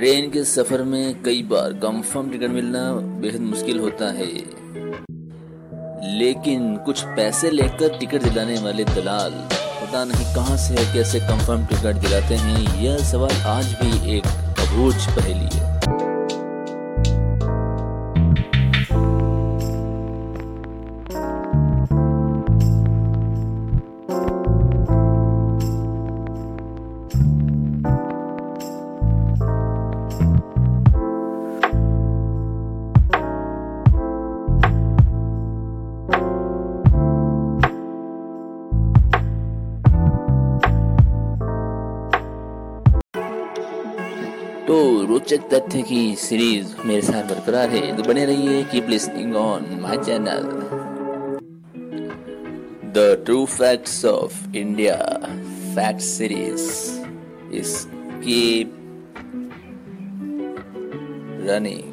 सफ़र में कई बार confirm ticket मिलना बेहद मुश्किल होता है। लेकिन कुछ पैसे लेकर टिकट दिलाने वाले दलाल, पता नहीं कहाँ से कैसे कंफर्म टिकट दिलाते हैं, यह सवाल आज भी एक अबूझ पहली है। तो रोचक तथ्य की सीरीज़ मेरे साथ बरकरार है। तो बने रहिए keep listening on my channel the true facts of India fact series is keep 哪里？